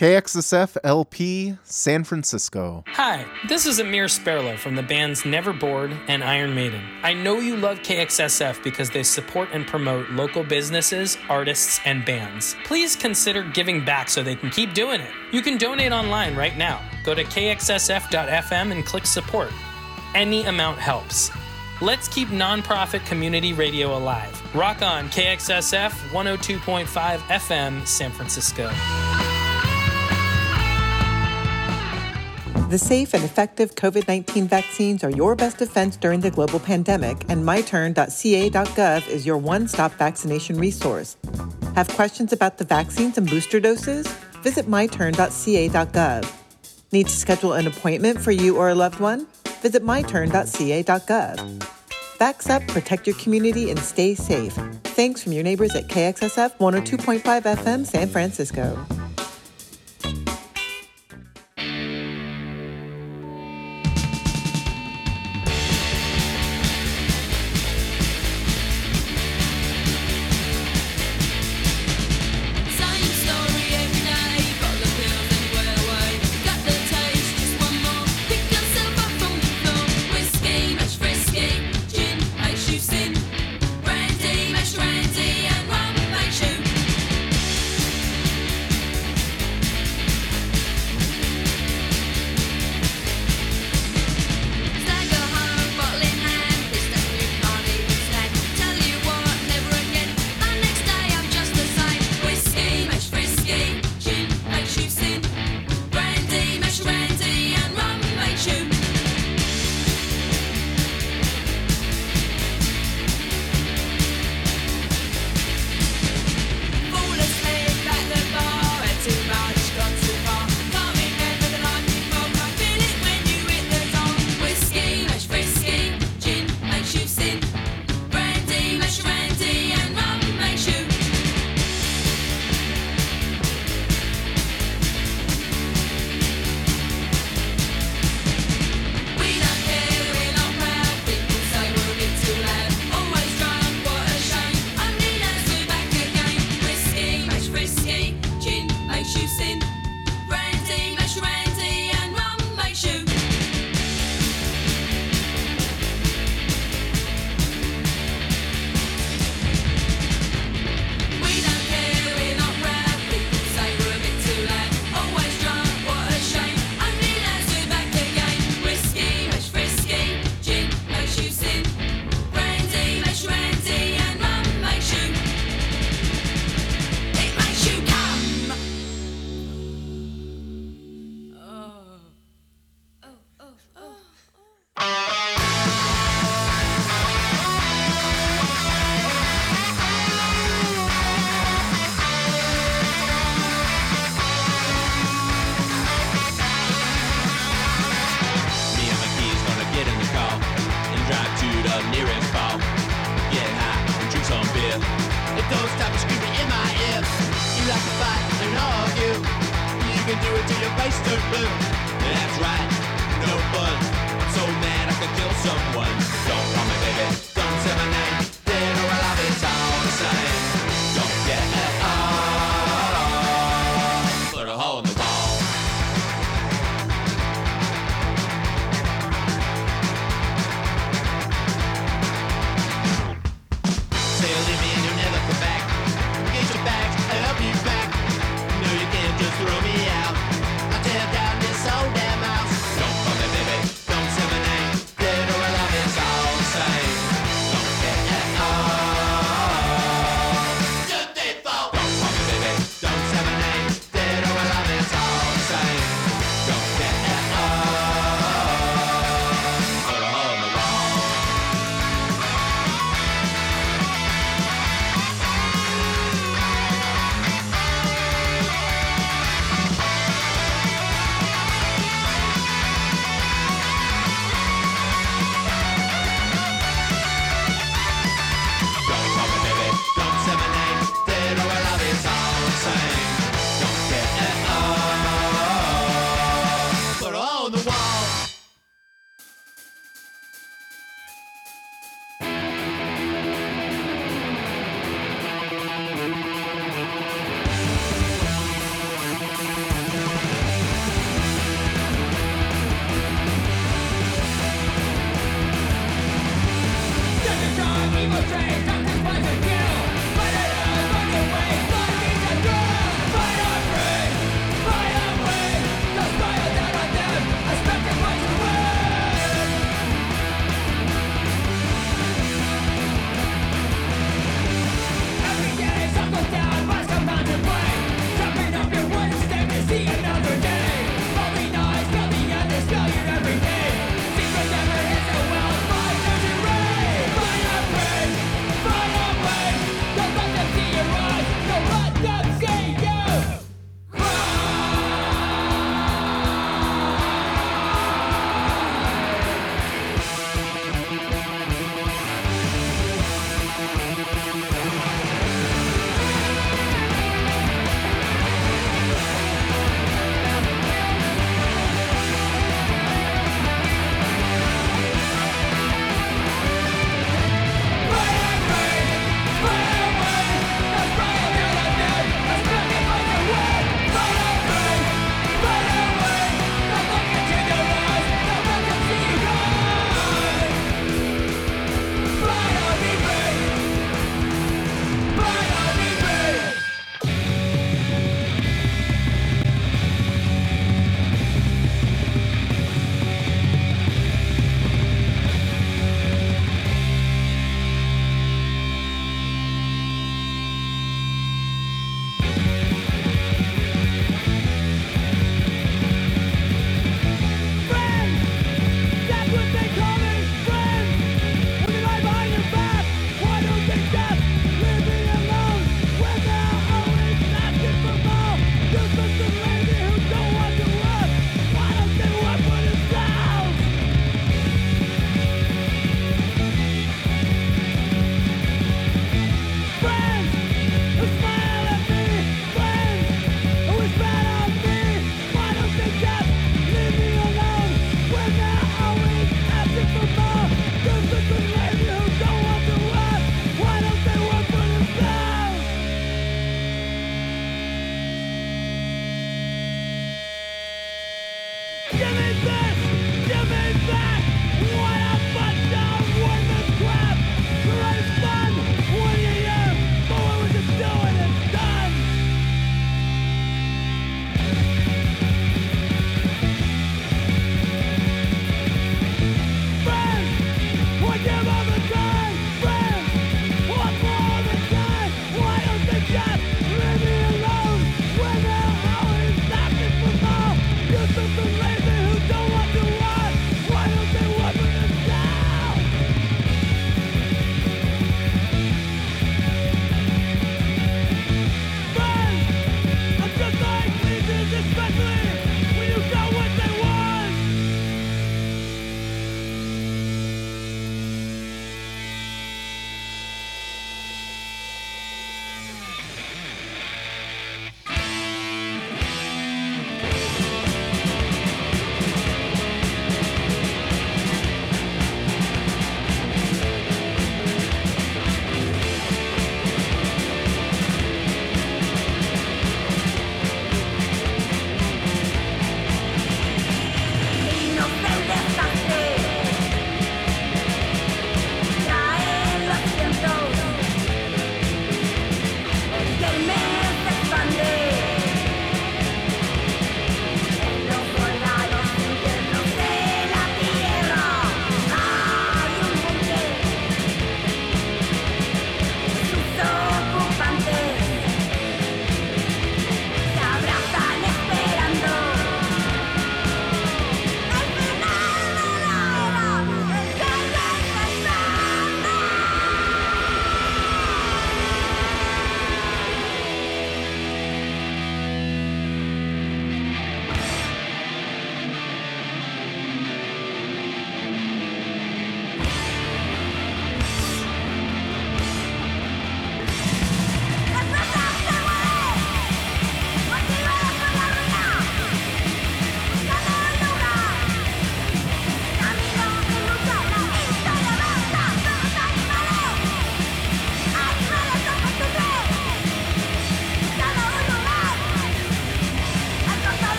KXSF LP, San Francisco. Hi, this is Amir Sperlo from the bands Never Bored and Iron Maiden. I know you love KXSF because they support and promote local businesses, artists, and bands. Please consider giving back so they can keep doing it. You can donate online right now. Go to kxsf.fm and click support. Any amount helps. Let's keep nonprofit community radio alive. Rock on KXSF 102.5 FM, San Francisco. The safe and effective COVID 19 vaccines are your best defense during the global pandemic, and myturn.ca.gov is your one stop vaccination resource. Have questions about the vaccines and booster doses? Visit myturn.ca.gov. Need to schedule an appointment for you or a loved one? Visit myturn.ca.gov. Vax up, protect your community, and stay safe. Thanks from your neighbors at KXSF 102.5 FM San Francisco.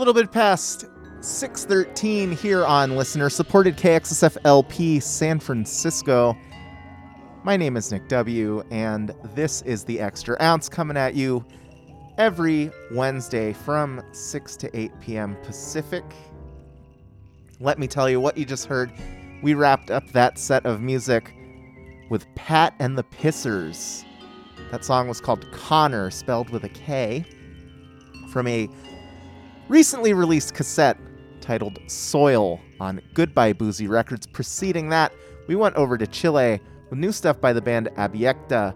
Little bit past 613 here on listener supported KXSF LP San Francisco. My name is Nick W, and this is the Extra Ounce coming at you every Wednesday from 6 to 8 p.m. Pacific. Let me tell you what you just heard. We wrapped up that set of music with Pat and the Pissers. That song was called Connor, spelled with a K, from a recently released cassette titled Soil on Goodbye Boozy Records. Preceding that, we went over to Chile with new stuff by the band Abyecta.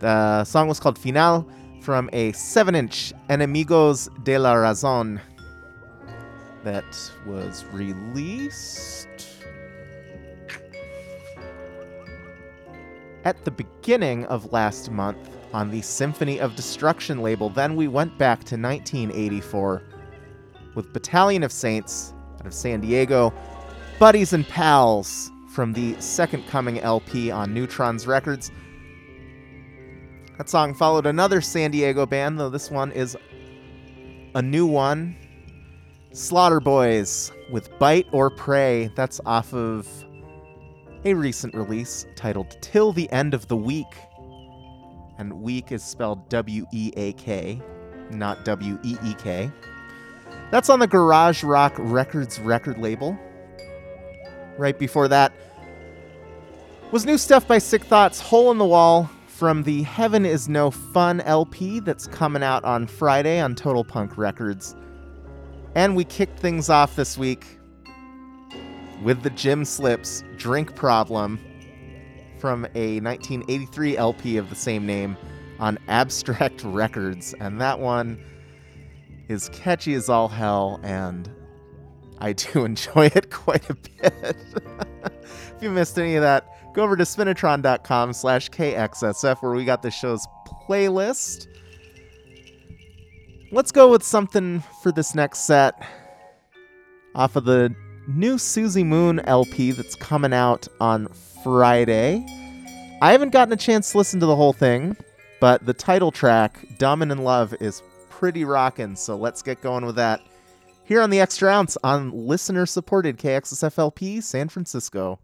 The song was called Final from a 7 inch Enemigos de la Razón that was released at the beginning of last month on the Symphony of Destruction label. Then we went back to 1984 with Battalion of Saints out of San Diego, Buddies and Pals from the Second Coming LP on Nutrons Records. That song followed another San Diego band, though this one is a new one. Slaughter Boys with Bite or Prey. That's off of a recent release titled Till the End of the Week. And week is spelled W E A K, not W E E K. That's on the Garage Rock Records record label. Right before that was new stuff by Sick Thoughts, Hole in the Wall, from the Heaven is No Fun LP that's coming out on Friday on Total Punk Records. And we kicked things off this week with the Gymslips Drink Problem from a 1983 LP of the same name on Abstract Records. And that one is catchy as all hell, and I do enjoy it quite a bit. if you missed any of that, go over to spinitron.com slash KXSF where we got the show's playlist. Let's go with something for this next set off of the new Suzi Moon LP that's coming out on Friday. I haven't gotten a chance to listen to the whole thing, but the title track, Dumb and in Love, is pretty rockin', so let's get going with that. Here on the Extra Ounce on listener supported KXSFLP San Francisco.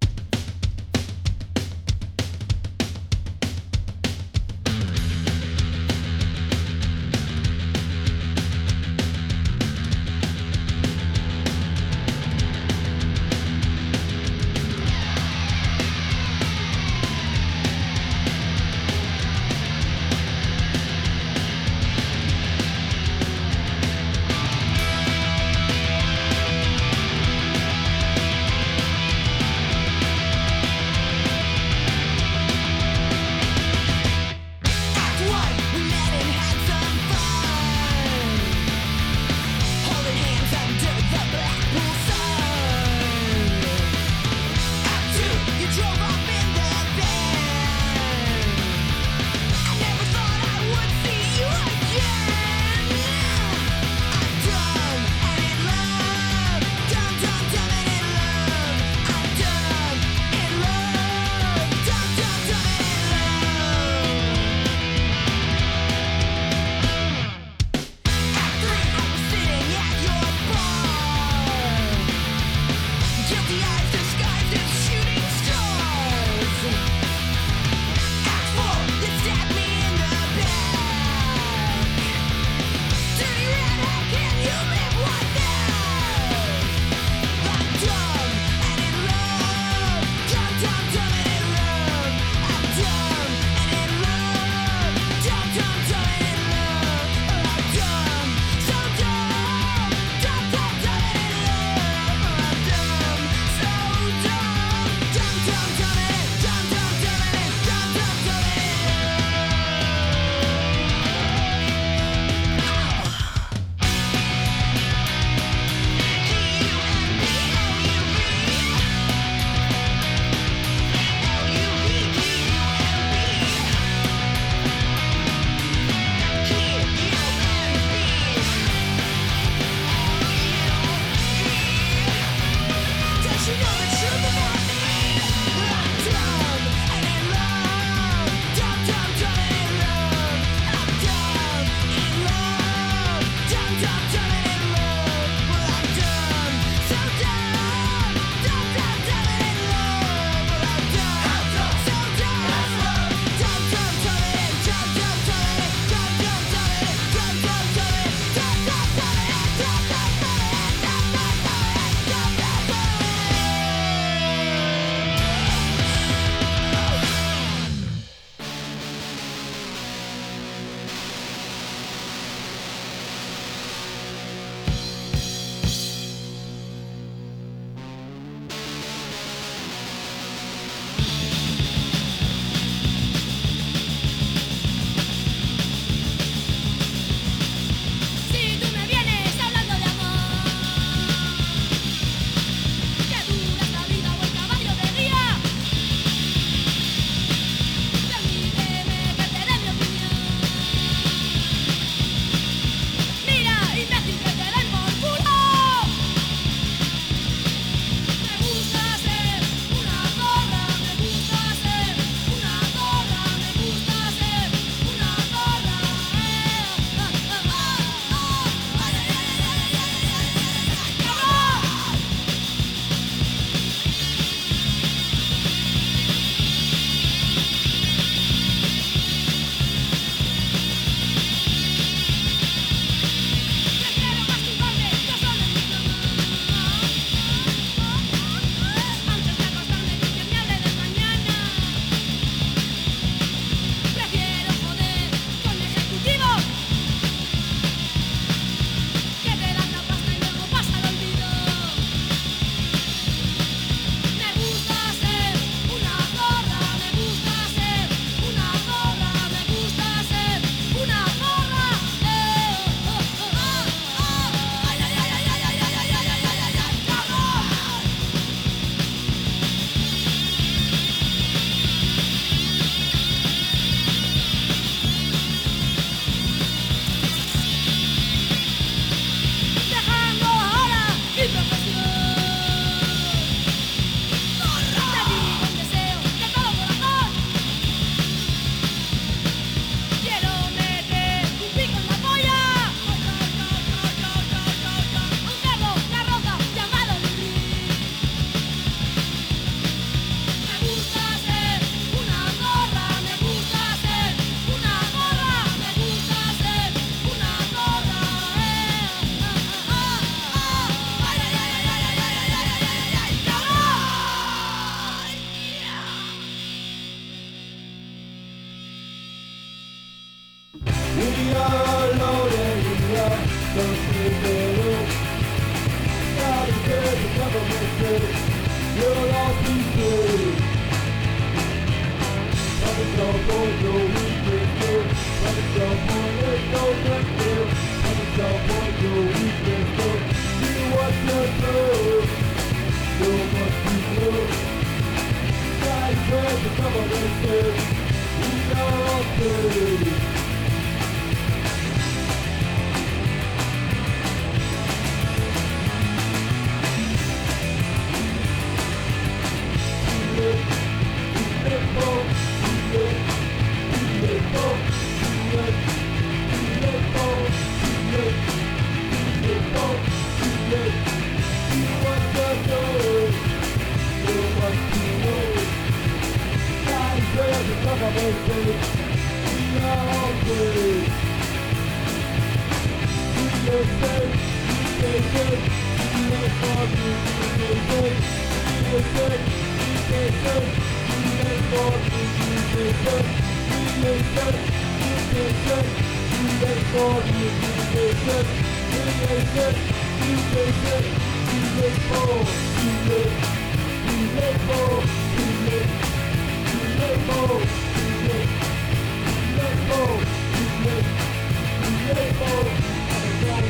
Oh!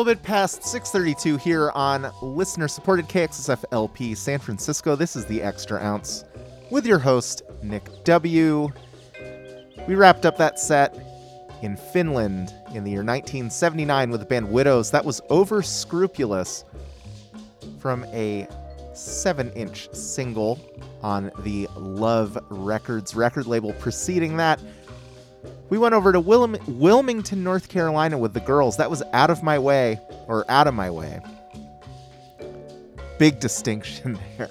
little bit past 6:32 here on listener-supported KXSF LP San Francisco. This is the Extra Ounce with your host Nick W. We wrapped up that set in Finland in the year 1979 with the band Widows. That was Over Scrupulous from a 7-inch single on the Love Records record label. Preceding that, we went over to Wilm- Wilmington, North Carolina with the girls. That was out of my way, or out of my way. Big distinction there.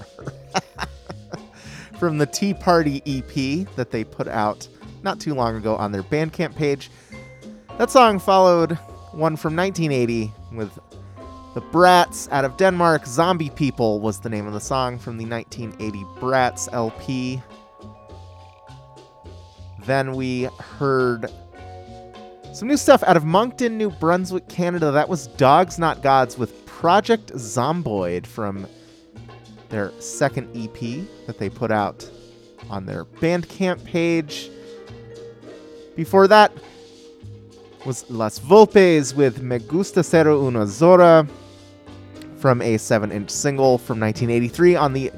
From the Tea Party EP that they put out not too long ago on their Bandcamp page. That song followed one from 1980 with the Brats out of Denmark. Zombie People was the name of the song from the 1980 Brats LP. Then we heard some new stuff out of Moncton, New Brunswick, Canada. That was Dogs Not Gods with Project Zomboid from their second EP that they put out on their Bandcamp page. Before that was Las Vulpess with Me Gusta Ser Una Zorra from a 7 inch single from 1983 on the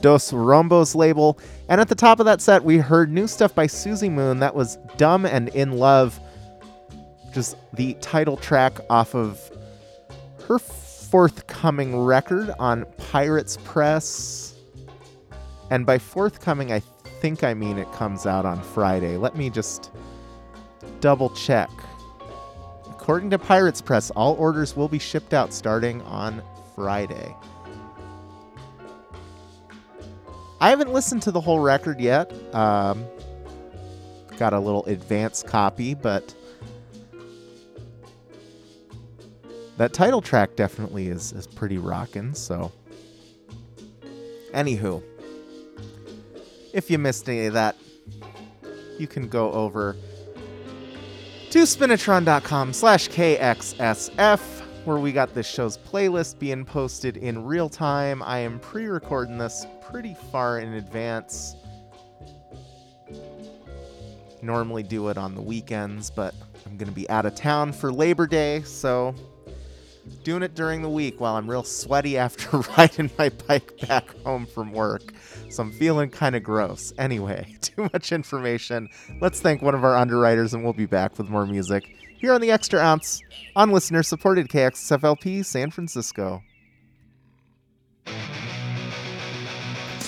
Dos Rombos label. And at the top of that set, we heard new stuff by Suzi Moon. That was Dumb and In Love, is the title track off of her forthcoming record on Pirates Press. And by forthcoming, I think I mean it comes out on Friday. Let me just double check. According to Pirates Press, all orders will be shipped out starting on Friday. I haven't listened to the whole record yet. Um, got a little advance copy, but that title track definitely is, is pretty rocking. so. Anywho, if you missed any of that, you can go over to spinitron.com slash KXSF, where we got this show's playlist being posted in real time. I am pre recording this pretty far in advance. Normally do it on the weekends, but I'm going to be out of town for Labor Day, so doing it during the week while I'm real sweaty after riding my bike back home from work. So I'm feeling kind of gross. Anyway, too much information. Let's thank one of our underwriters and we'll be back with more music here on the Extra Ounce on listener supported KXSFLP San Francisco.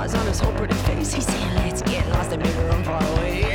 Scars on his whole pretty face. He's saying, let's get lost and maybe run far away.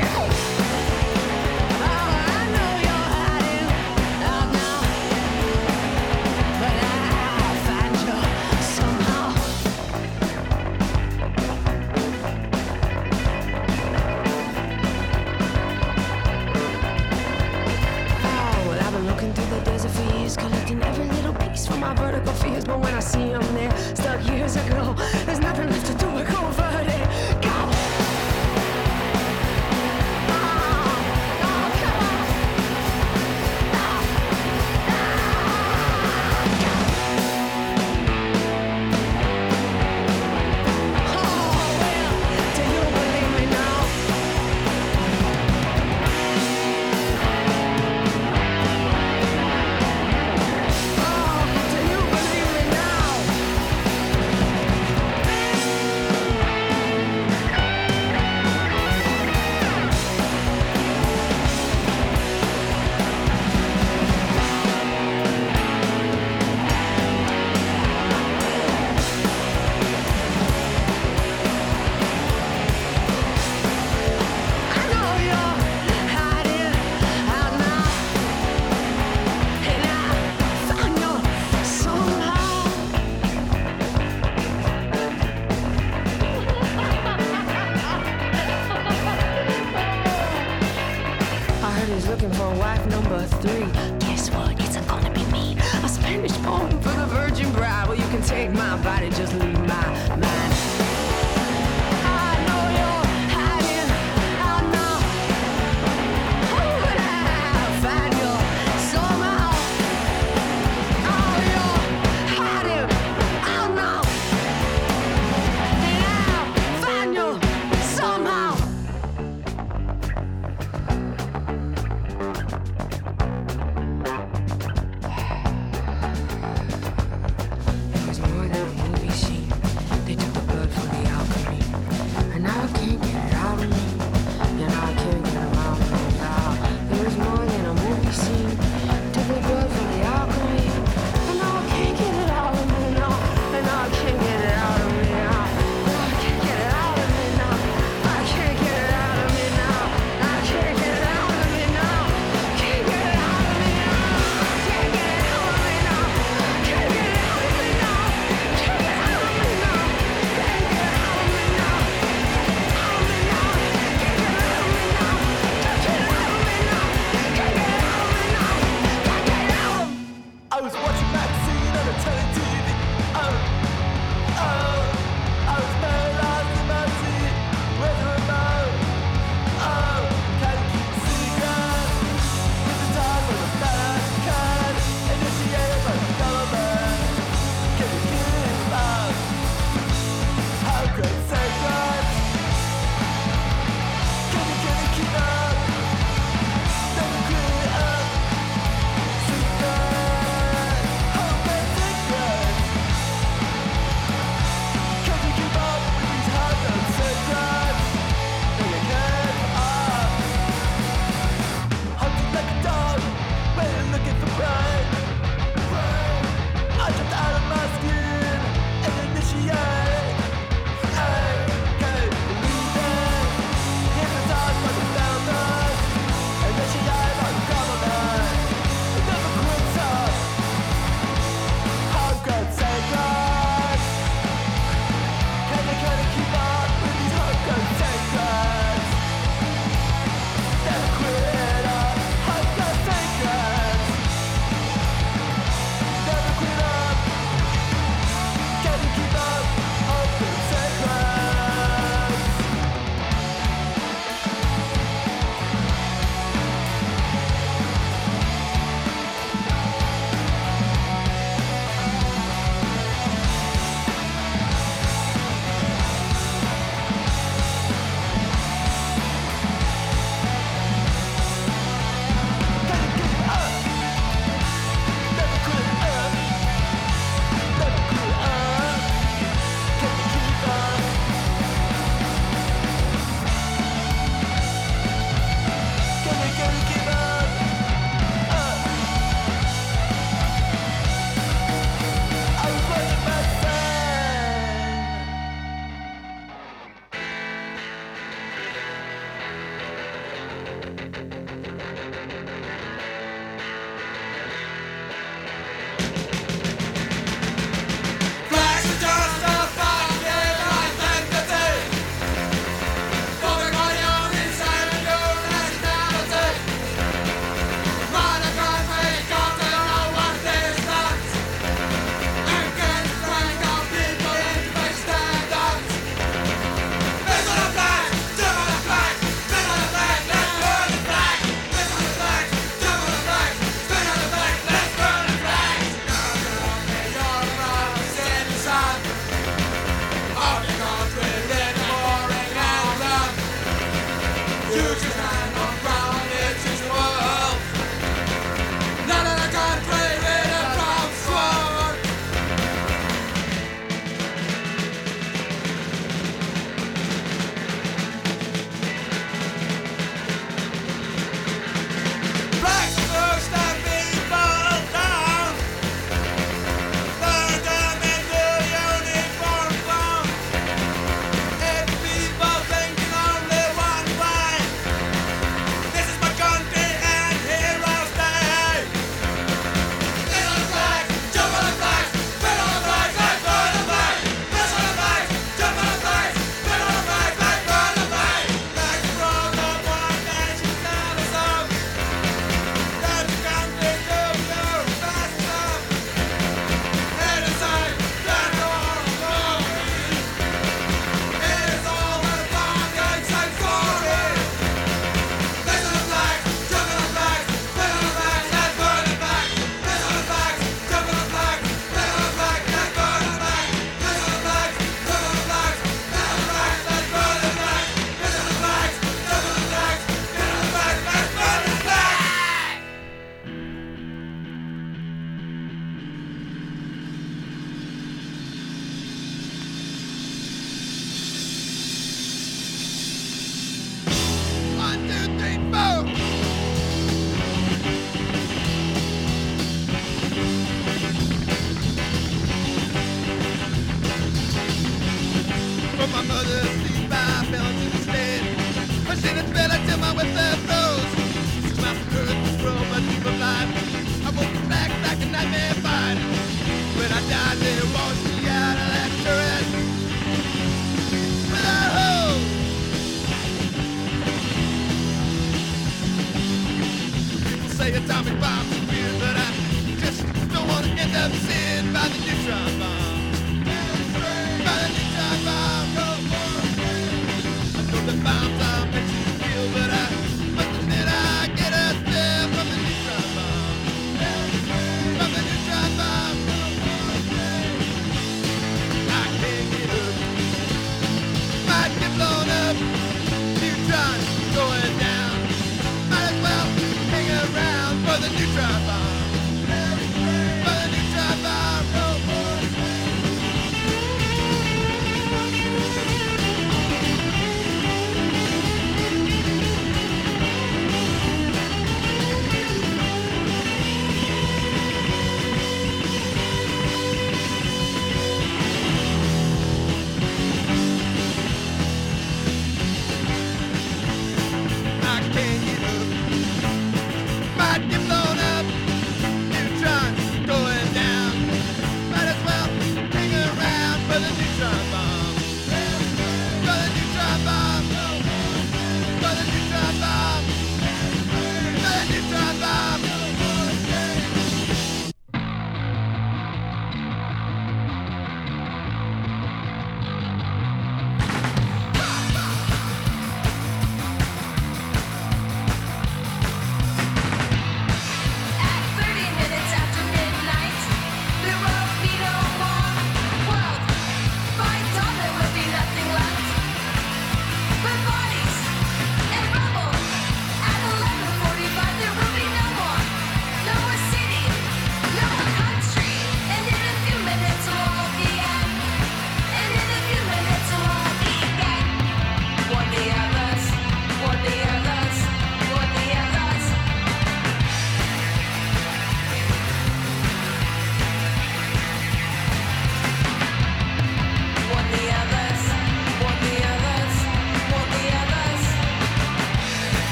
I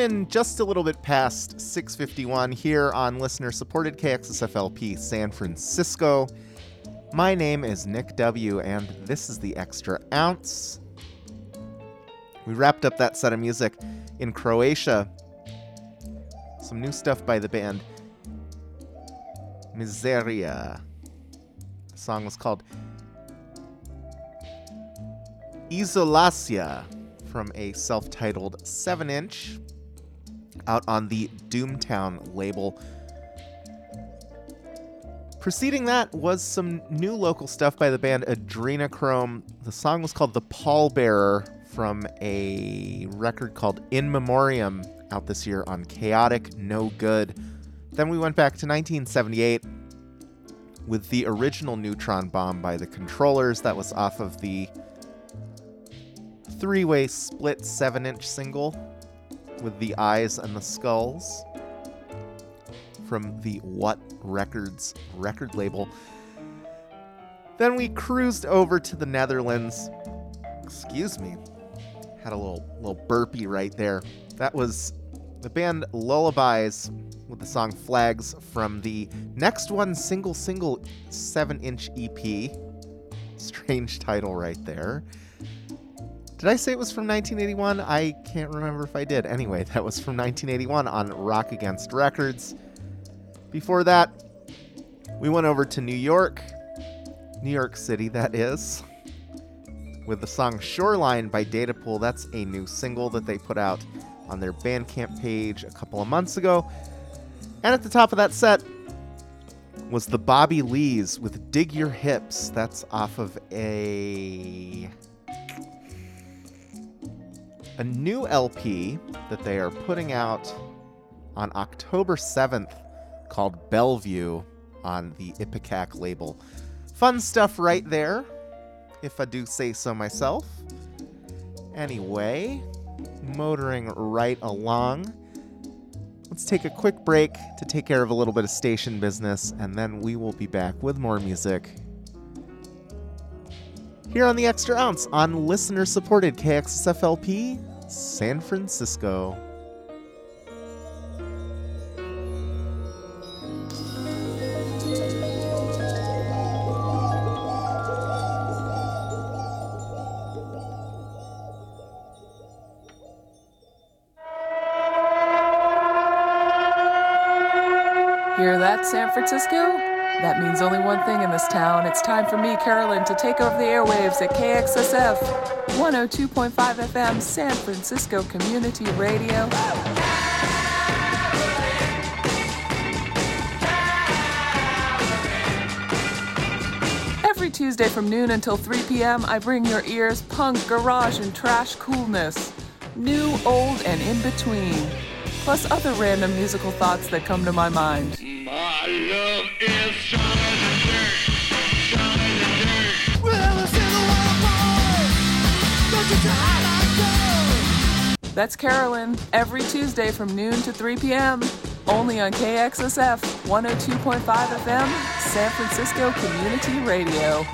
Coming in just a little bit past 651 here on listener supported KXSFLP San Francisco. My name is Nick W., and this is the Extra Ounce. We wrapped up that set of music in Croatia. Some new stuff by the band Miseria. The song was called Isolacia from a self titled 7 inch out on the Doomtown label. Preceding that was some new local stuff by the band Adrenochrome. The song was called The Pallbearer from a record called In Memoriam out this year on Chaotic No Good. Then we went back to 1978 with the original Neutron Bomb by the Controllers. That was off of the three way split 7 inch single with the eyes and the skulls from the What Records record label. Then we cruised over to the Netherlands. Excuse me. Had a little little burpee right there. That was the band Lullabies with the song Flags from the next one single single 7-inch EP. Strange title right there. Did I say it was from 1981? I can't remember if I did. Anyway, that was from 1981 on Rock Against Records. Before that, we went over to New York, New York City, that is, with the song Shoreline by Datapool. That's a new single that they put out on their Bandcamp page a couple of months ago. And at the top of that set was the Bobby Lees with Dig Your Hips. That's off of a a new LP that they are putting out on October 7th called Bellevue on the Ipecac label. Fun stuff right there, if I do say so myself. Anyway, motoring right along. Let's take a quick break to take care of a little bit of station business, and then we will be back with more music here on the Extra Ounce on listener supported KXSFLP San Francisco. Hear that, San Francisco? That means only one thing in this town. It's time for me, Carolyn, to take over the airwaves at KXSF 102.5 FM San Francisco Community Radio. Every Tuesday from noon until 3 p.m., I bring your ears punk, garage, and trash coolness. New, old, and in between. Plus other random musical thoughts that come to my mind. My love is stronger than dirt, stronger than dirt. Well, it's in the waterfall. Don't you try like gold. That's Carolyn, every Tuesday from noon to 3 p.m. Only on KXSF 102.5 FM, San Francisco Community Radio.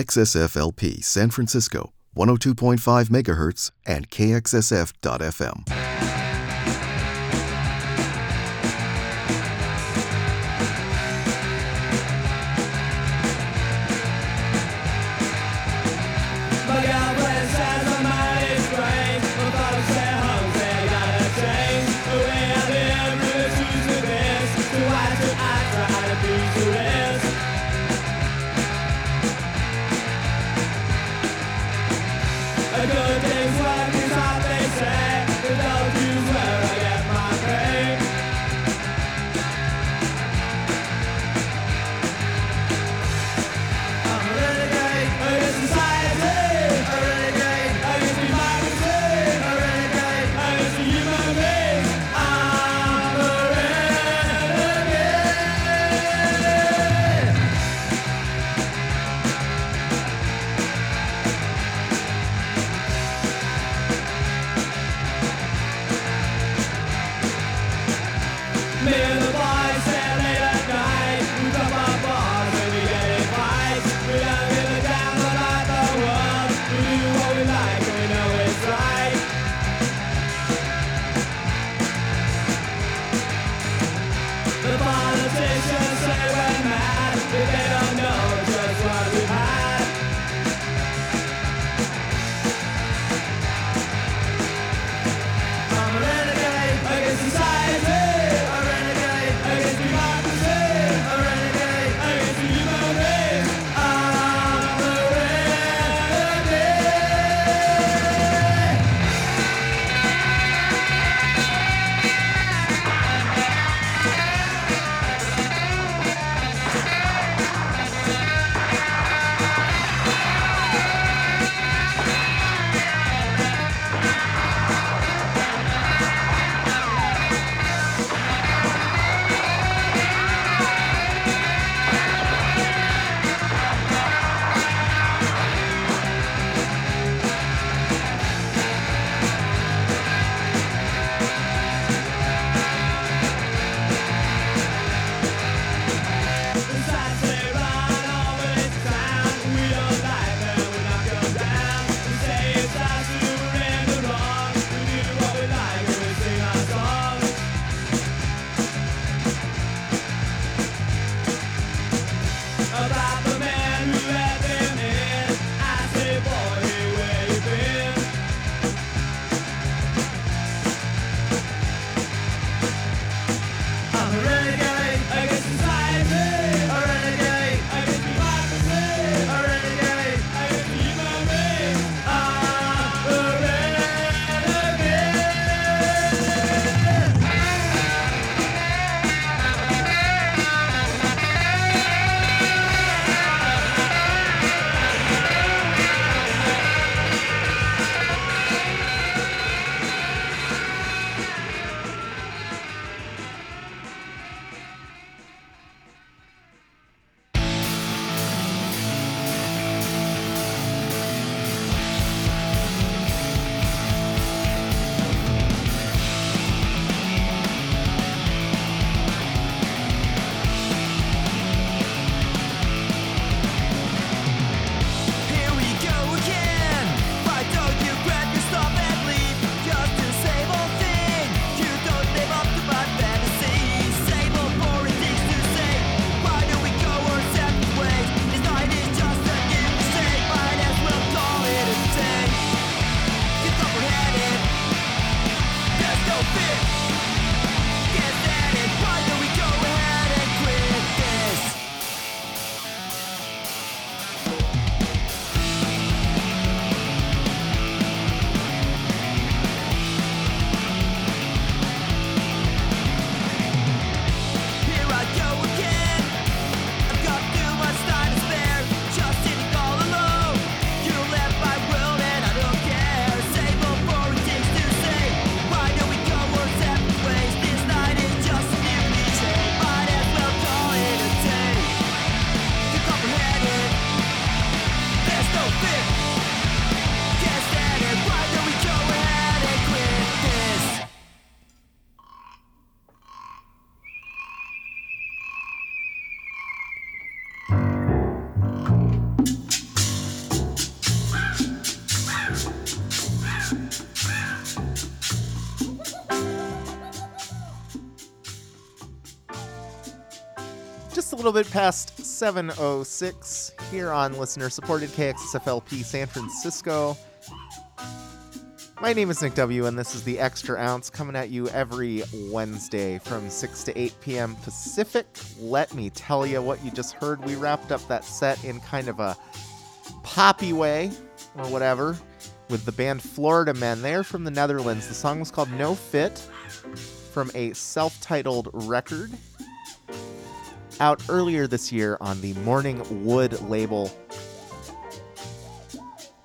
KXSFLP San Francisco, 102.5 MHz, and KXSF.FM. little bit past 7.06 here on listener supported KXSFLP San Francisco. My name is Nick W., and this is the Extra Ounce coming at you every Wednesday from 6 to 8 p.m. Pacific. Let me tell you what you just heard. We wrapped up that set in kind of a poppy way, or whatever, with the band Florida Men. They're from the Netherlands. The song was called No Fit from a self titled record out earlier this year on the Morning Wood label.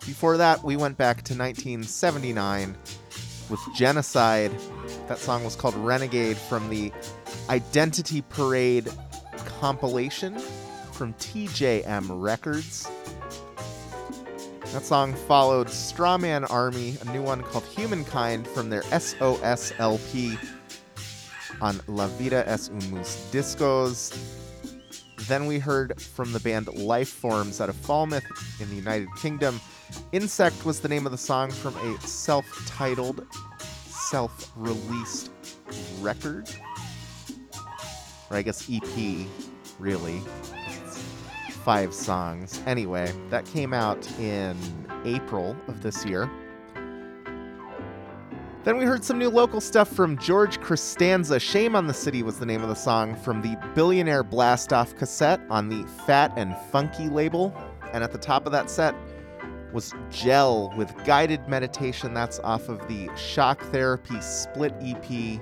Before that, we went back to 1979 with Genocide. That song was called Renegade from the Identity Parade compilation from TJM Records. That song followed Strawman Army, a new one called Humankind from their SOS LP on La Vida es un Mus Discos. Then we heard from the band Life Forms out of Falmouth in the United Kingdom. Insect was the name of the song from a self titled, self released record. Or I guess EP, really. Five songs. Anyway, that came out in April of this year. Then we heard some new local stuff from George Costanza. Shame on the City was the name of the song from the Billionaire Blast Off cassette on the Fat and Funky label. And at the top of that set was Gel with Guided Meditation. That's off of the Shock Therapy Split EP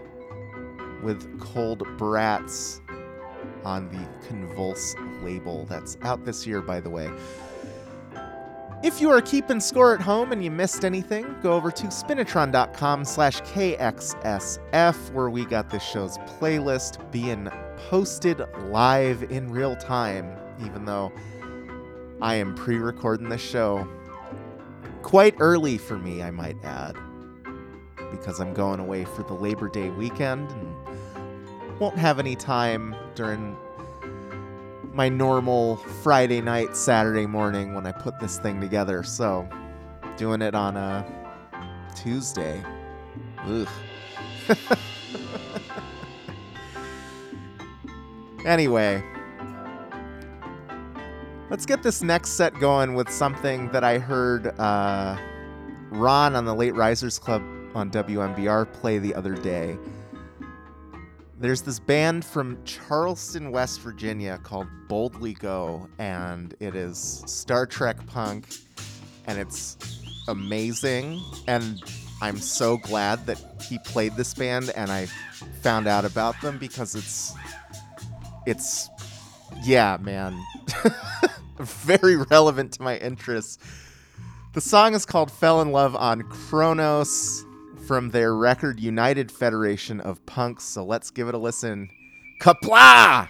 with Cold Brats on the Convulse label. That's out this year, by the way. If you are keeping score at home and you missed anything, go over to spinitron.com slash KXSF where we got this show's playlist being posted live in real time, even though I am pre-recording the show quite early for me, I might add, because I'm going away for the Labor Day weekend and won't have any time during my normal Friday night, Saturday morning when I put this thing together. So, doing it on a Tuesday. Ugh. anyway, let's get this next set going with something that I heard uh, Ron on the Late Risers Club on WMBR play the other day. There's this band from Charleston, West Virginia called Boldly Go, and it is Star Trek punk, and it's amazing. And I'm so glad that he played this band, and I found out about them because it's, it's, yeah, man, very relevant to my interests. The song is called Fell in Love on Kronos from their record United Federation of Punks. So let's give it a listen. Qapla'!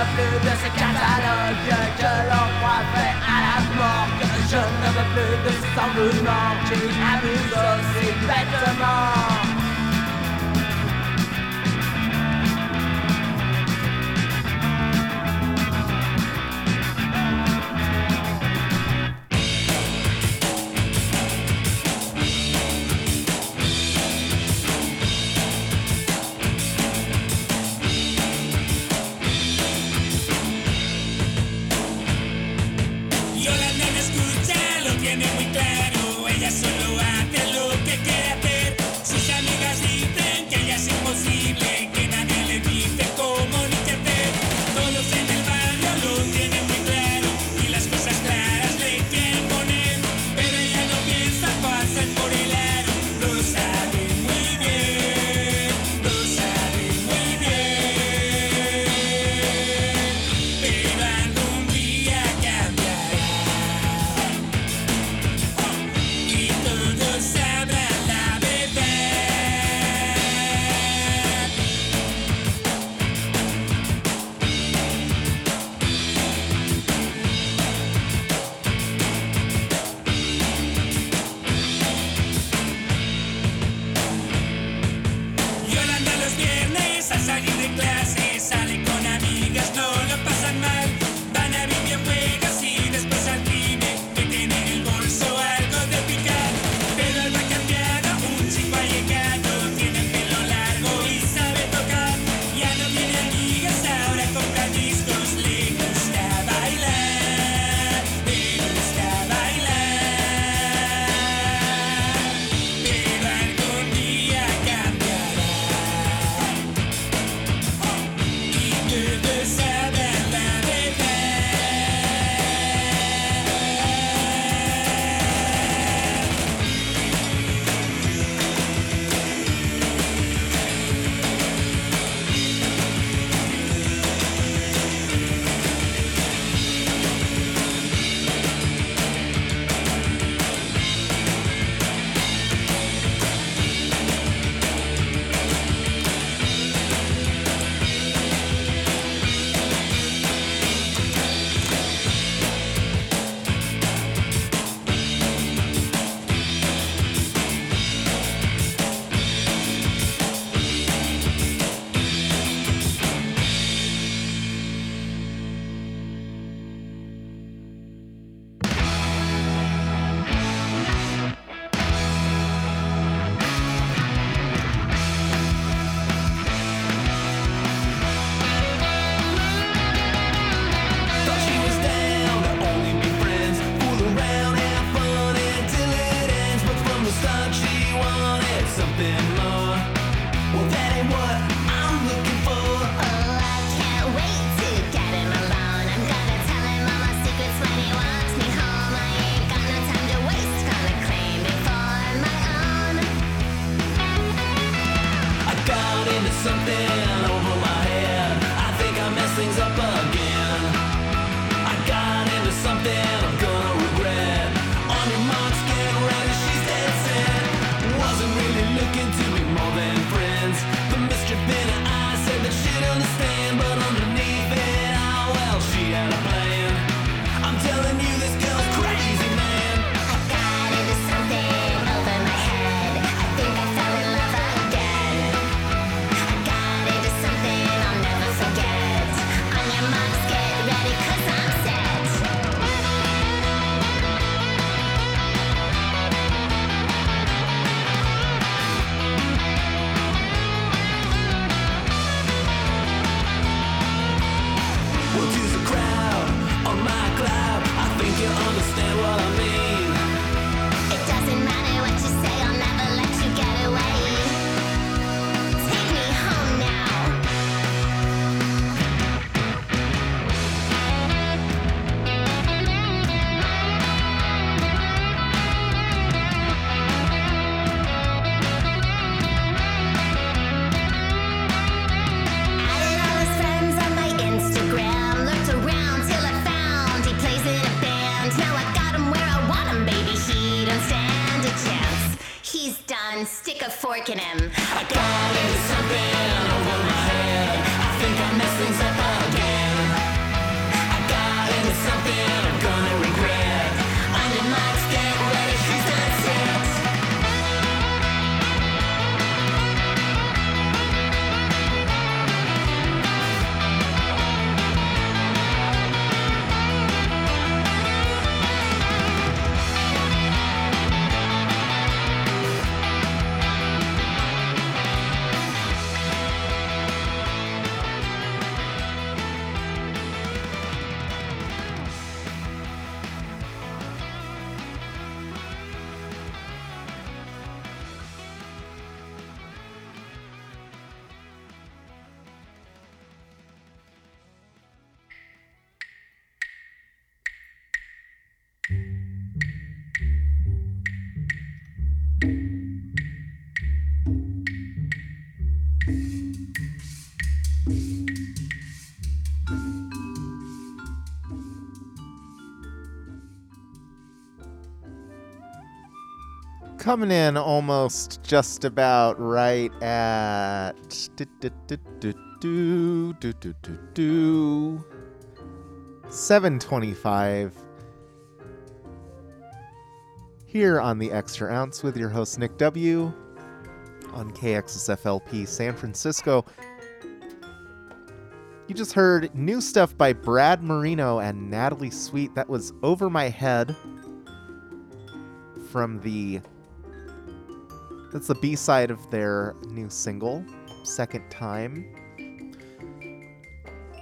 veux plus de ces catalogues que l'on fait à la morgue. Je ne veux plus de ces emboulements qui abusent aussi bêtement. coming in almost just about right at do, do, do, 725 here on the extra ounce with your host nick w on kxsflp san francisco. You just heard new stuff by brad marino and natalie sweet. That was over my head from the that's the B-side of their new single, Second Time.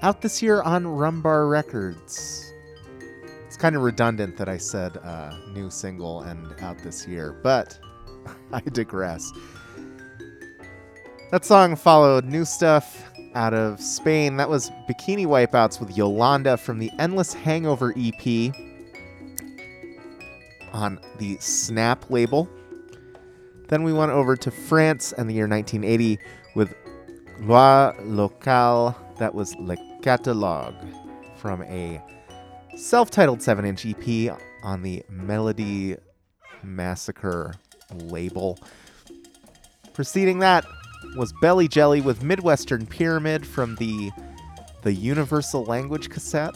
Out this year on Rumbar Records. It's kind of redundant that I said uh, new single and out this year, but I digress. That song followed new stuff out of Spain. That was Bikini Wipeouts with Yolanda from the Endless Hangover EP on the Snap label. Then we went over to France and the year 1980 with Loi Locale. That was Le Catalogue from a self titled 7 inch EP on the Melody Massacre label. Preceding that was Belly Jelly with Midwestern Pyramid from the the Universal Language cassette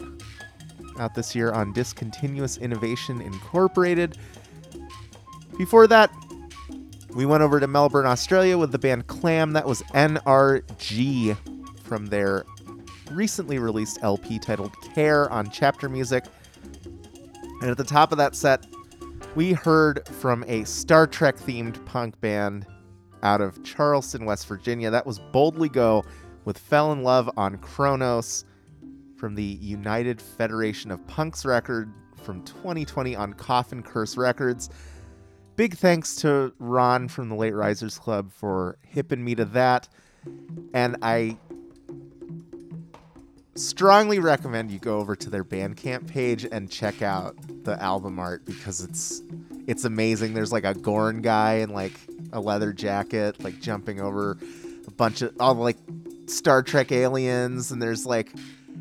out this year on Discontinuous Innovation Incorporated. Before that, we went over to Melbourne, Australia with the band Clamm. That was NRG from their recently released LP titled Care on Chapter Music. And at the top of that set, we heard from a Star Trek themed punk band out of Charleston, West Virginia. That was Boldly Go with Fell in Love on Kronos from the United Federation of Punks record from 2020 on Coffin Curse Records. Big thanks to Ron from the Late Risers Club for hipping me to that. And I strongly recommend you go over to their Bandcamp page and check out the album art because it's it's amazing. There's like a Gorn guy in like a leather jacket, like jumping over a bunch of all like Star Trek aliens, and there's like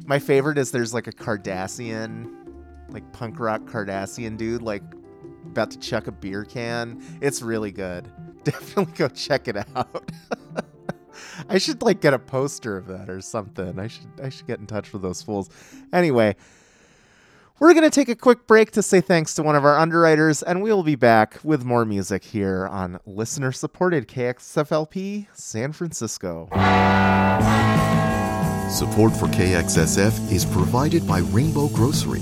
my favorite is there's like a Cardassian, like punk rock Cardassian dude, like about to chuck a beer can. It's really good. Definitely go check it out. I should like get a poster of that or something. I should I should get in touch with those fools. Anyway, we're going to take a quick break to say thanks to one of our underwriters and we'll be back with more music here on listener supported KXFLP San Francisco. Support for KXSF is provided by Rainbow Grocery,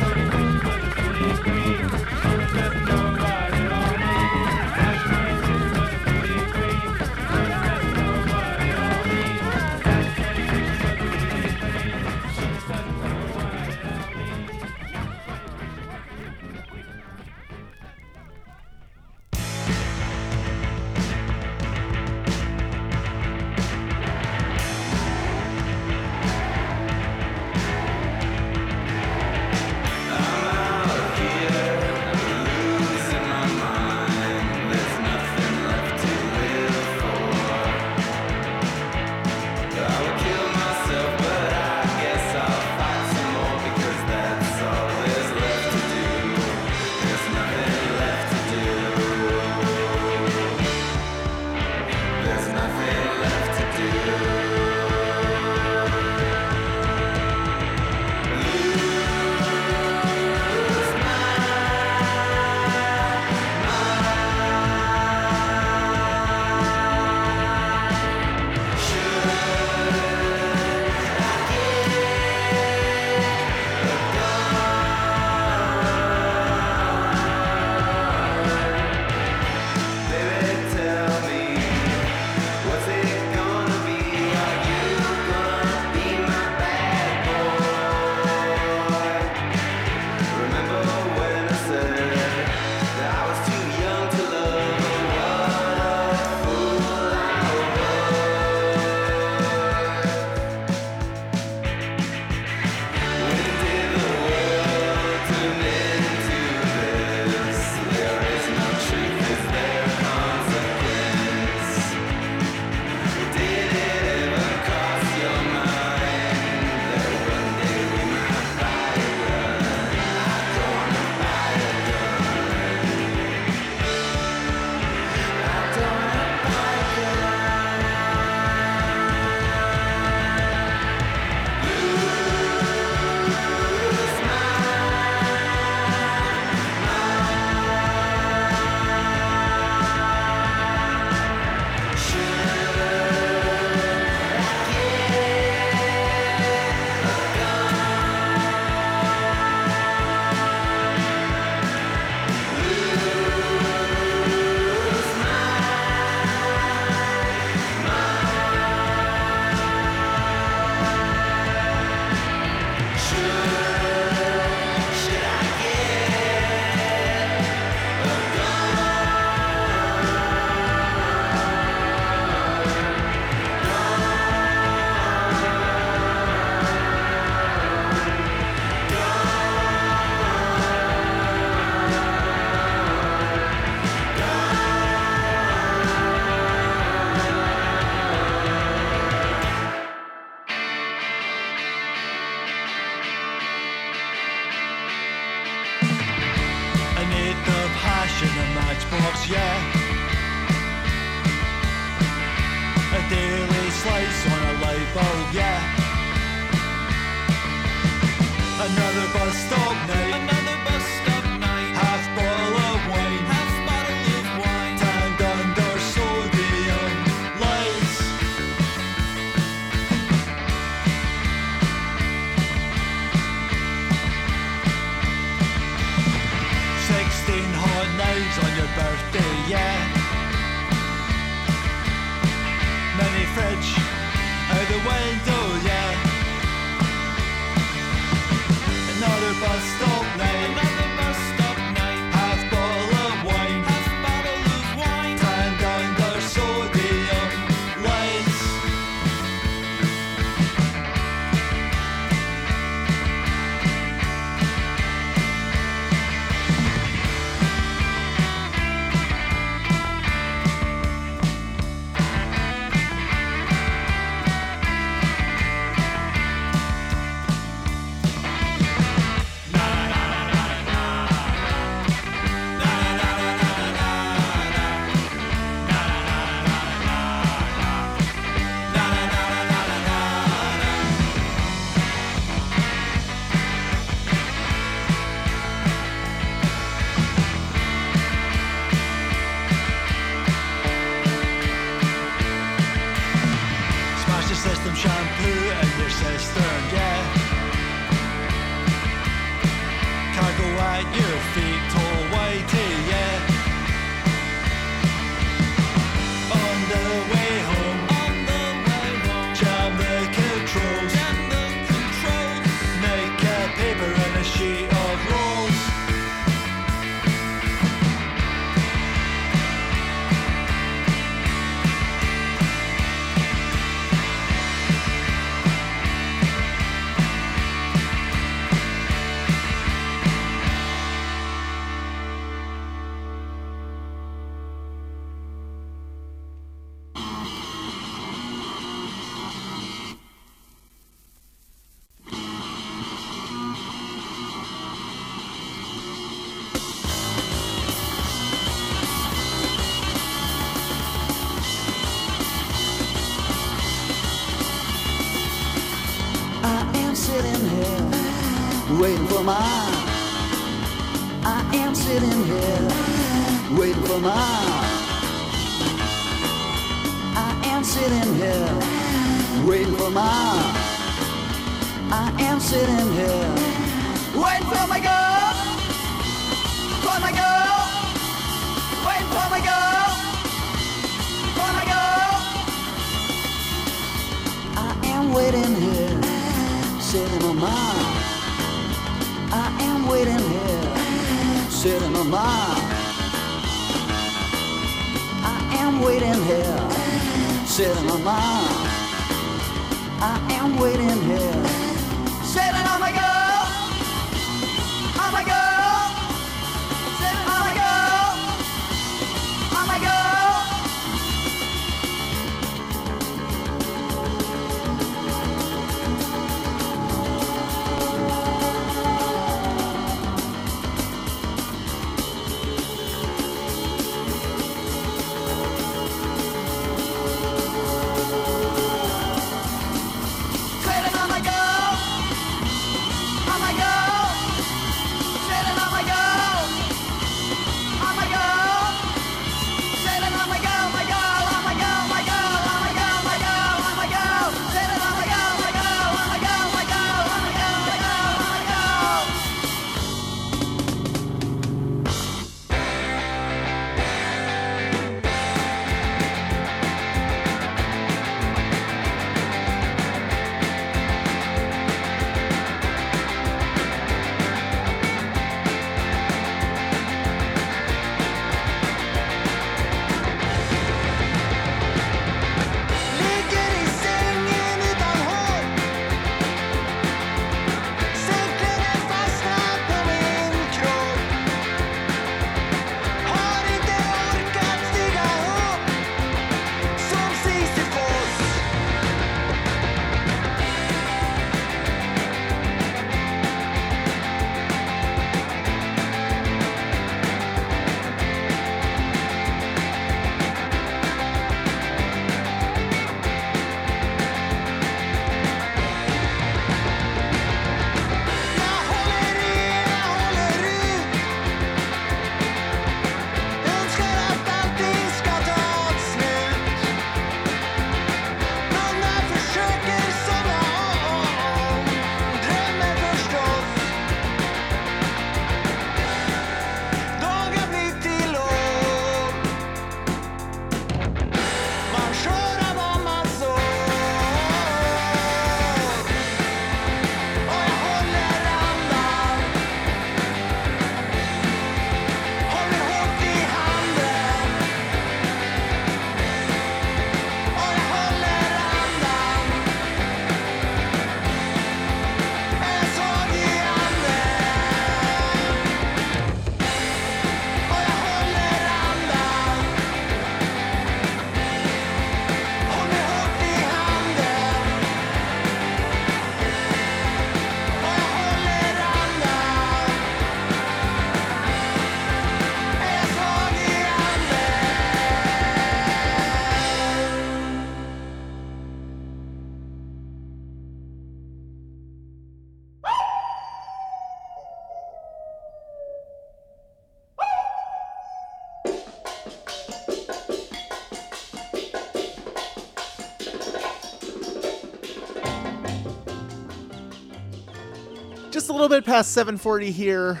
Bit past 740 here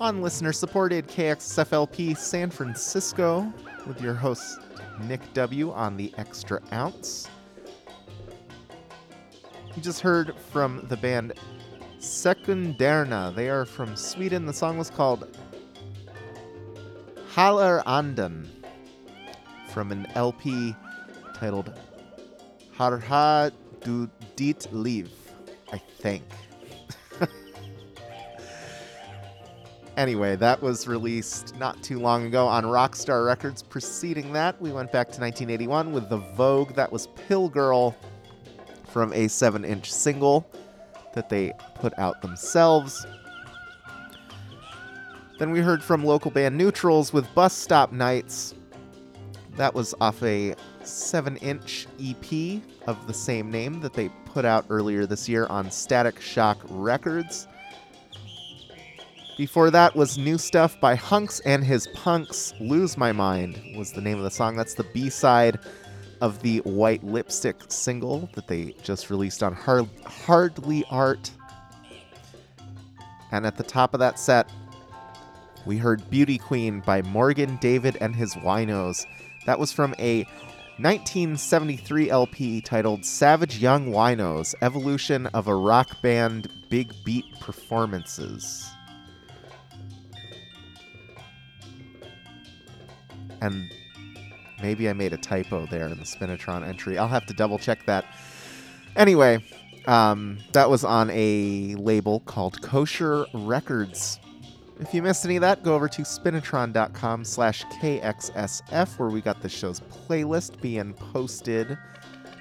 on listener supported KXSFLP San Francisco with your host Nick W on the Extra Ounce. You just heard from the band Sekunderna. They are from Sweden. The song was called Haller Anden from an LP titled Harha du dit liv, I think. Anyway, that was released not too long ago on Rockstar Records. Preceding that, we went back to 1981 with The Vogue. That was Pill Girl from a 7 inch single that they put out themselves. Then we heard from local band Neutrals with Bus Stop Nights. That was off a 7 inch EP of the same name that they put out earlier this year on Static Shock Records. Before that was new stuff by Hunx and His Punx. Lose My Mind was the name of the song. That's the B side of the White Lipstick single that they just released on Hard- Hardly Art. And at the top of that set, we heard Beauty Queen by Morgan David and his Winos. That was from a 1973 LP titled Savage Young Winos Evolution of a Rock Band Big Beat Performances. And maybe I made a typo there in the Spinitron entry. I'll have to double check that. Anyway, um, that was on a label called Kosher Records. If you missed any of that, go over to spinitron.com slash KXSF where we got the show's playlist being posted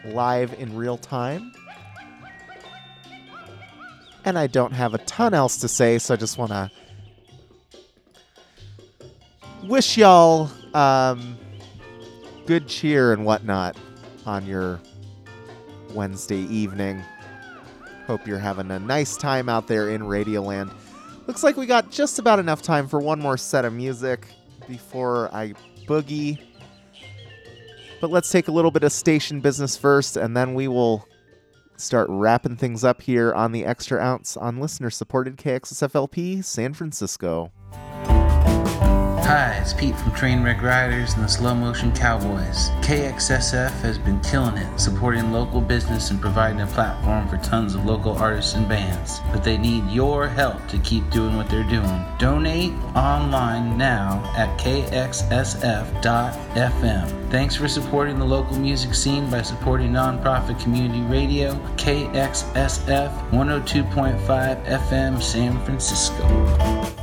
live in real time. And I don't have a ton else to say, so I just want to wish y'all um, good cheer and whatnot on your Wednesday evening. Hope you're having a nice time out there in Radioland. Looks like we got just about enough time for one more set of music before I boogie. But let's take a little bit of station business first, and then we will start wrapping things up here on the Extra Ounce on listener supported KXSFLP San Francisco. Hi, it's Pete from Trainwreck Riders and the Slow Motion Cowboys. KXSF has been killing it, supporting local business and providing a platform for tons of local artists and bands. But they need your help to keep doing what they're doing. Donate online now at kxsf.fm. Thanks for supporting the local music scene by supporting nonprofit community radio, KXSF 102.5 FM San Francisco.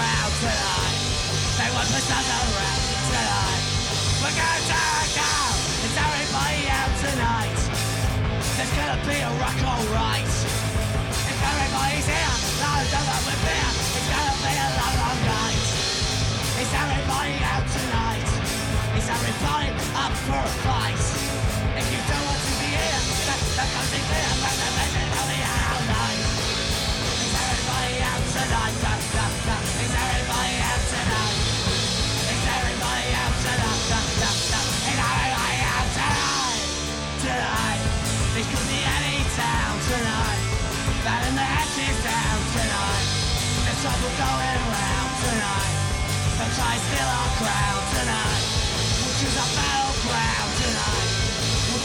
around tonight. They want to stand around tonight. We're going to go. It's everybody out tonight. There's gonna be a rock alright. If everybody's here, no that we're here. It's gonna be a long, long night. Is everybody out tonight? Is everybody up for a going round tonight. Our crown tonight. We'll choose tonight. We'll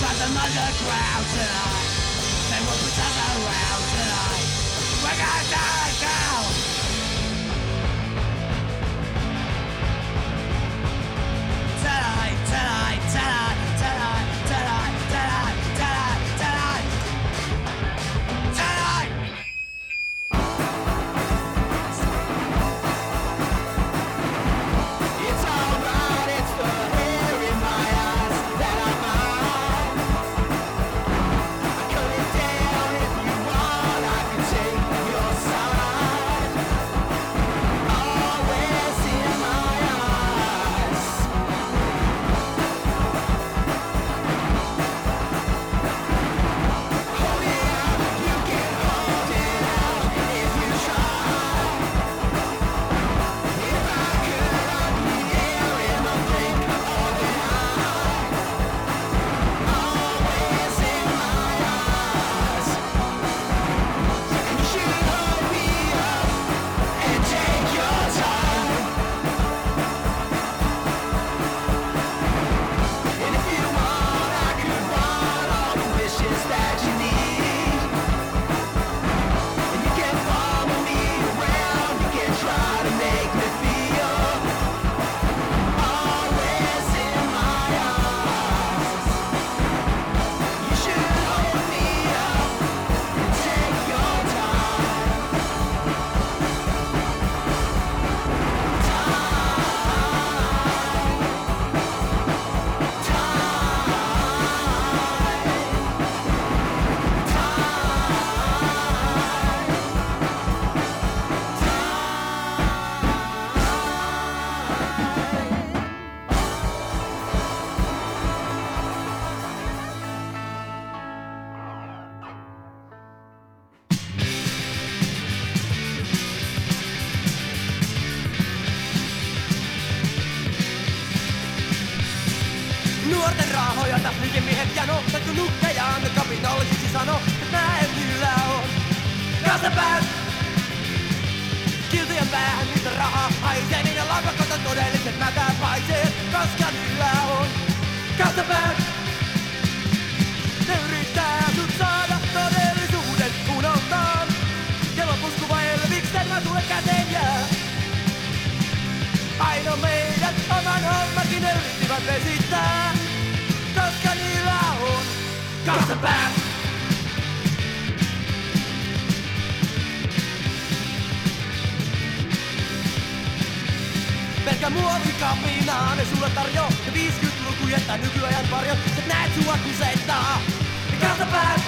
tonight. Then we'll put us around tonight. We're gonna die. Pelkä muovikapinaa ne sulle tarjoaa, ja 50-luku jättää nykyajan varjo, sä näet sua kusettaa. Ja kassapää,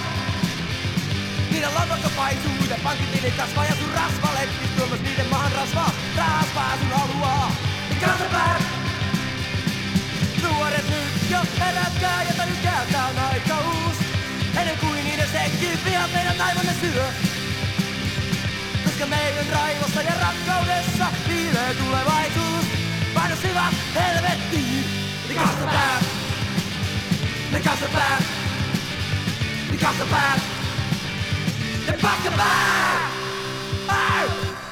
niiden lompakko paisuu ja pankkitilit kasvaa ja sun rasvalettis tuo myös niiden maahan rasvaa. Rasvaa sun haluaa. Ja kansapäät! Nuoret nyt jo herätkää ja tänykää tää on aikaus. Ennen kuin niiden sekki pian meidän aivonne syö. Koska meidän raivossa ja rakkaudessa piilee tulevaisuus. Bara skriva helvete i Det kastar bär Det kastar bär Det kastar bär Det kastar Oh!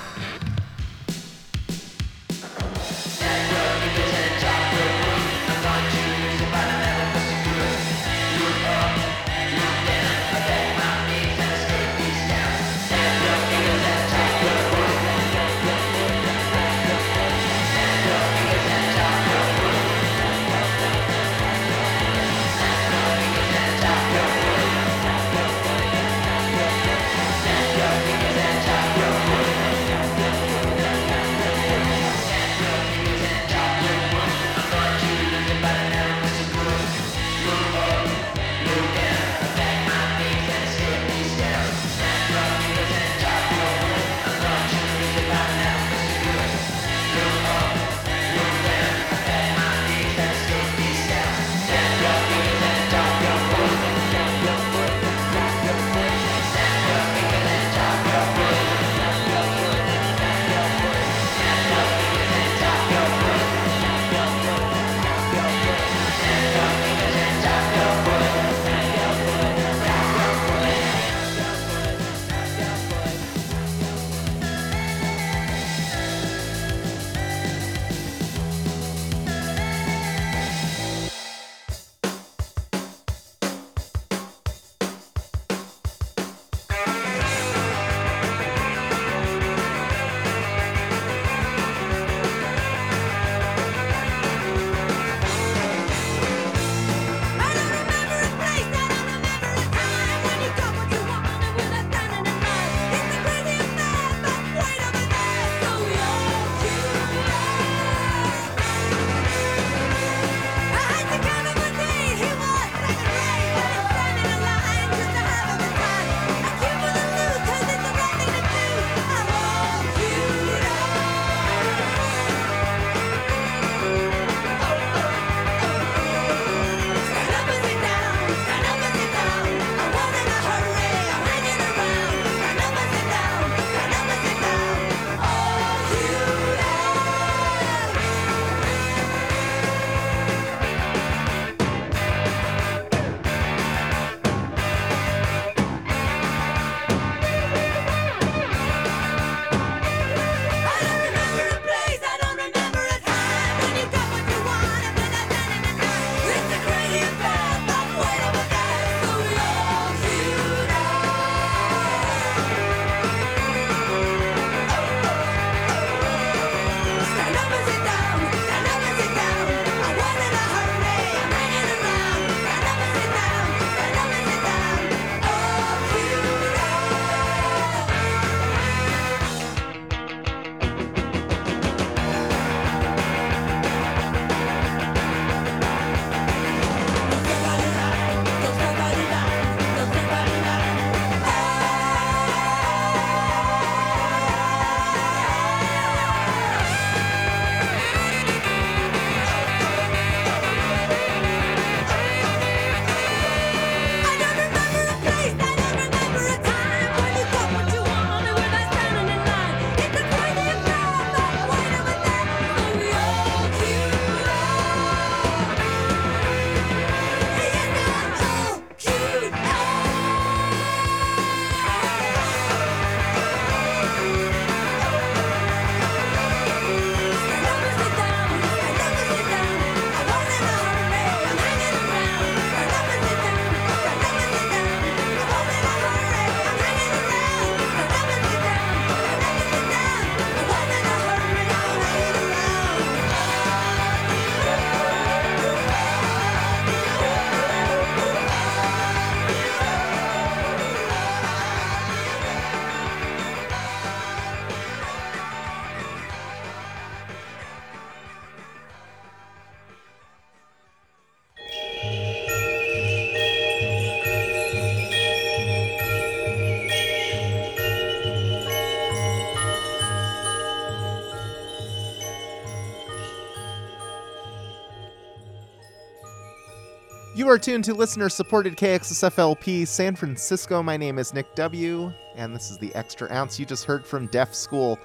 You are tuned to listener supported KXSFLP San Francisco. My name is Nick W., and this is the Extra Ounce you just heard from Deaf School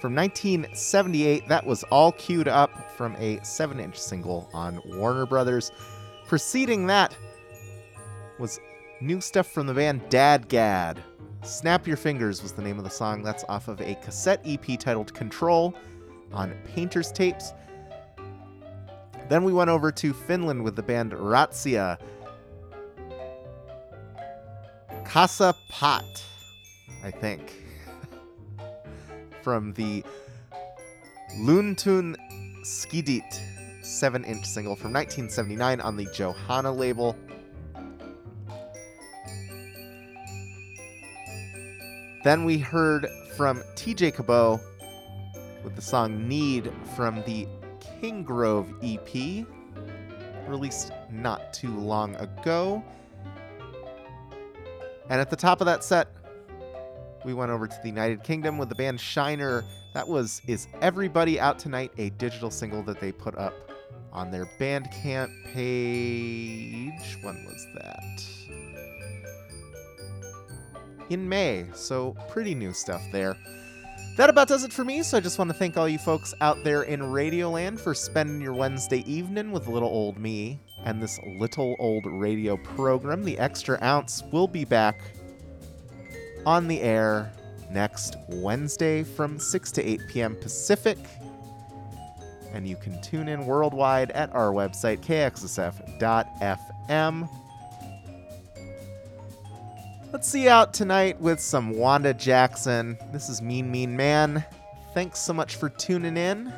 from 1978. That was all queued up from a 7 inch single on Warner Brothers. Preceding that was new stuff from the band Dad Gad. Snap Your Fingers was the name of the song. That's off of a cassette EP titled Control on Painter's Tapes. Then we went over to Finland with the band Razzia. Casa Pot, I think. From the Lontoon Skidit 7 inch single from 1979 on the Johanna label. Then we heard from TJ Cabot with the song Need from the King Grove EP, released not too long ago. And at the top of that set, we went over to the United Kingdom with the band Shiner. That was Is Everybody Out Tonight, a digital single that they put up on their Bandcamp page. When was that? In May, so pretty new stuff there. That about does it for me, so I just want to thank all you folks out there in Radioland for spending your Wednesday evening with little old me and this little old radio program. The Extra Ounce will be back on the air next Wednesday from 6 to 8 p.m. Pacific. And you can tune in worldwide at our website, kxsf.fm. Let's see you out tonight with some Wanda Jackson. This is Mean Mean Man. Thanks so much for tuning in.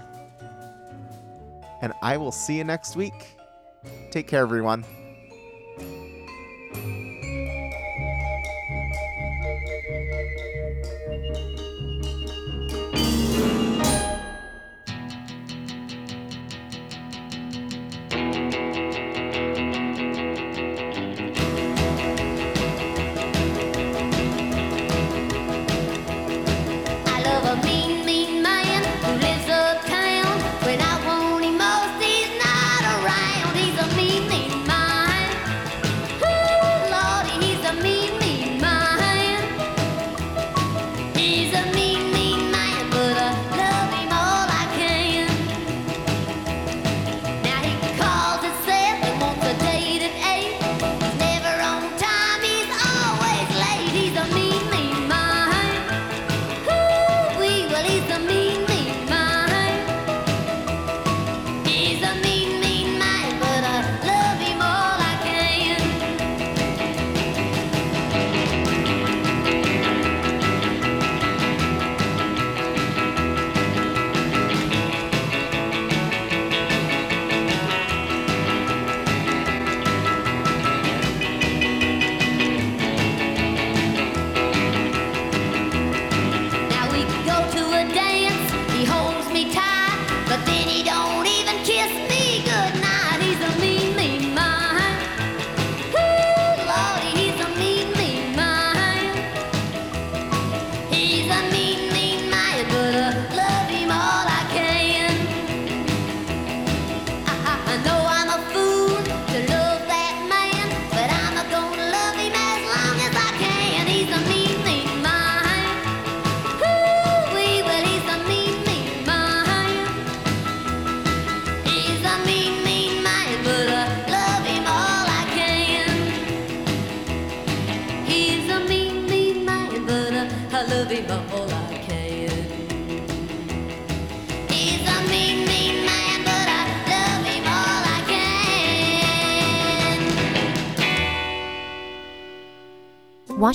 And I will see you next week. Take care, everyone.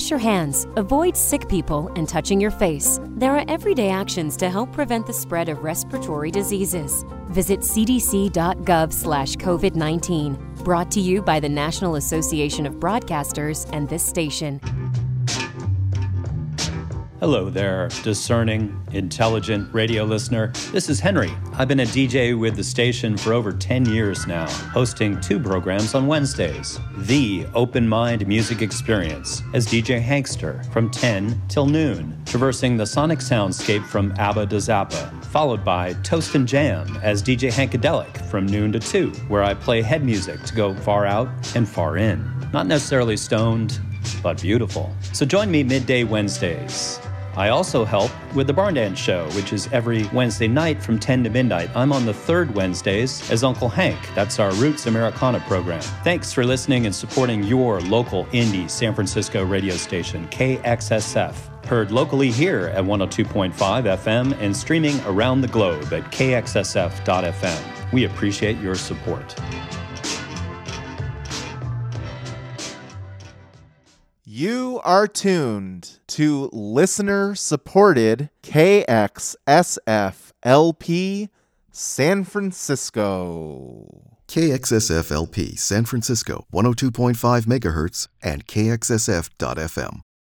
Wash your hands, avoid sick people, and touching your face. There are everyday actions to help prevent the spread of respiratory diseases. Visit cdc.gov slash COVID 19. Brought to you by the National Association of Broadcasters and this station. Hello there, discerning, intelligent radio listener. This is Henry. I've been a DJ with the station for over 10 years now, hosting two programs on Wednesdays The Open Mind Music Experience as DJ Hankster from 10 till noon, traversing the sonic soundscape from ABBA to Zappa, followed by Toast and Jam as DJ Hankadelic from noon to 2, where I play head music to go far out and far in. Not necessarily stoned, but beautiful. So join me midday Wednesdays. I also help with the Barn Dance Show, which is every Wednesday night from 10 to midnight. I'm on the third Wednesdays as Uncle Hank. That's our Roots Americana program. Thanks for listening and supporting your local indie San Francisco radio station, KXSF. Heard locally here at 102.5 FM and streaming around the globe at kxsf.fm. We appreciate your support. You are tuned to listener supported KXSF LP San Francisco. KXSF LP San Francisco 102.5 MHz and KXSF.FM.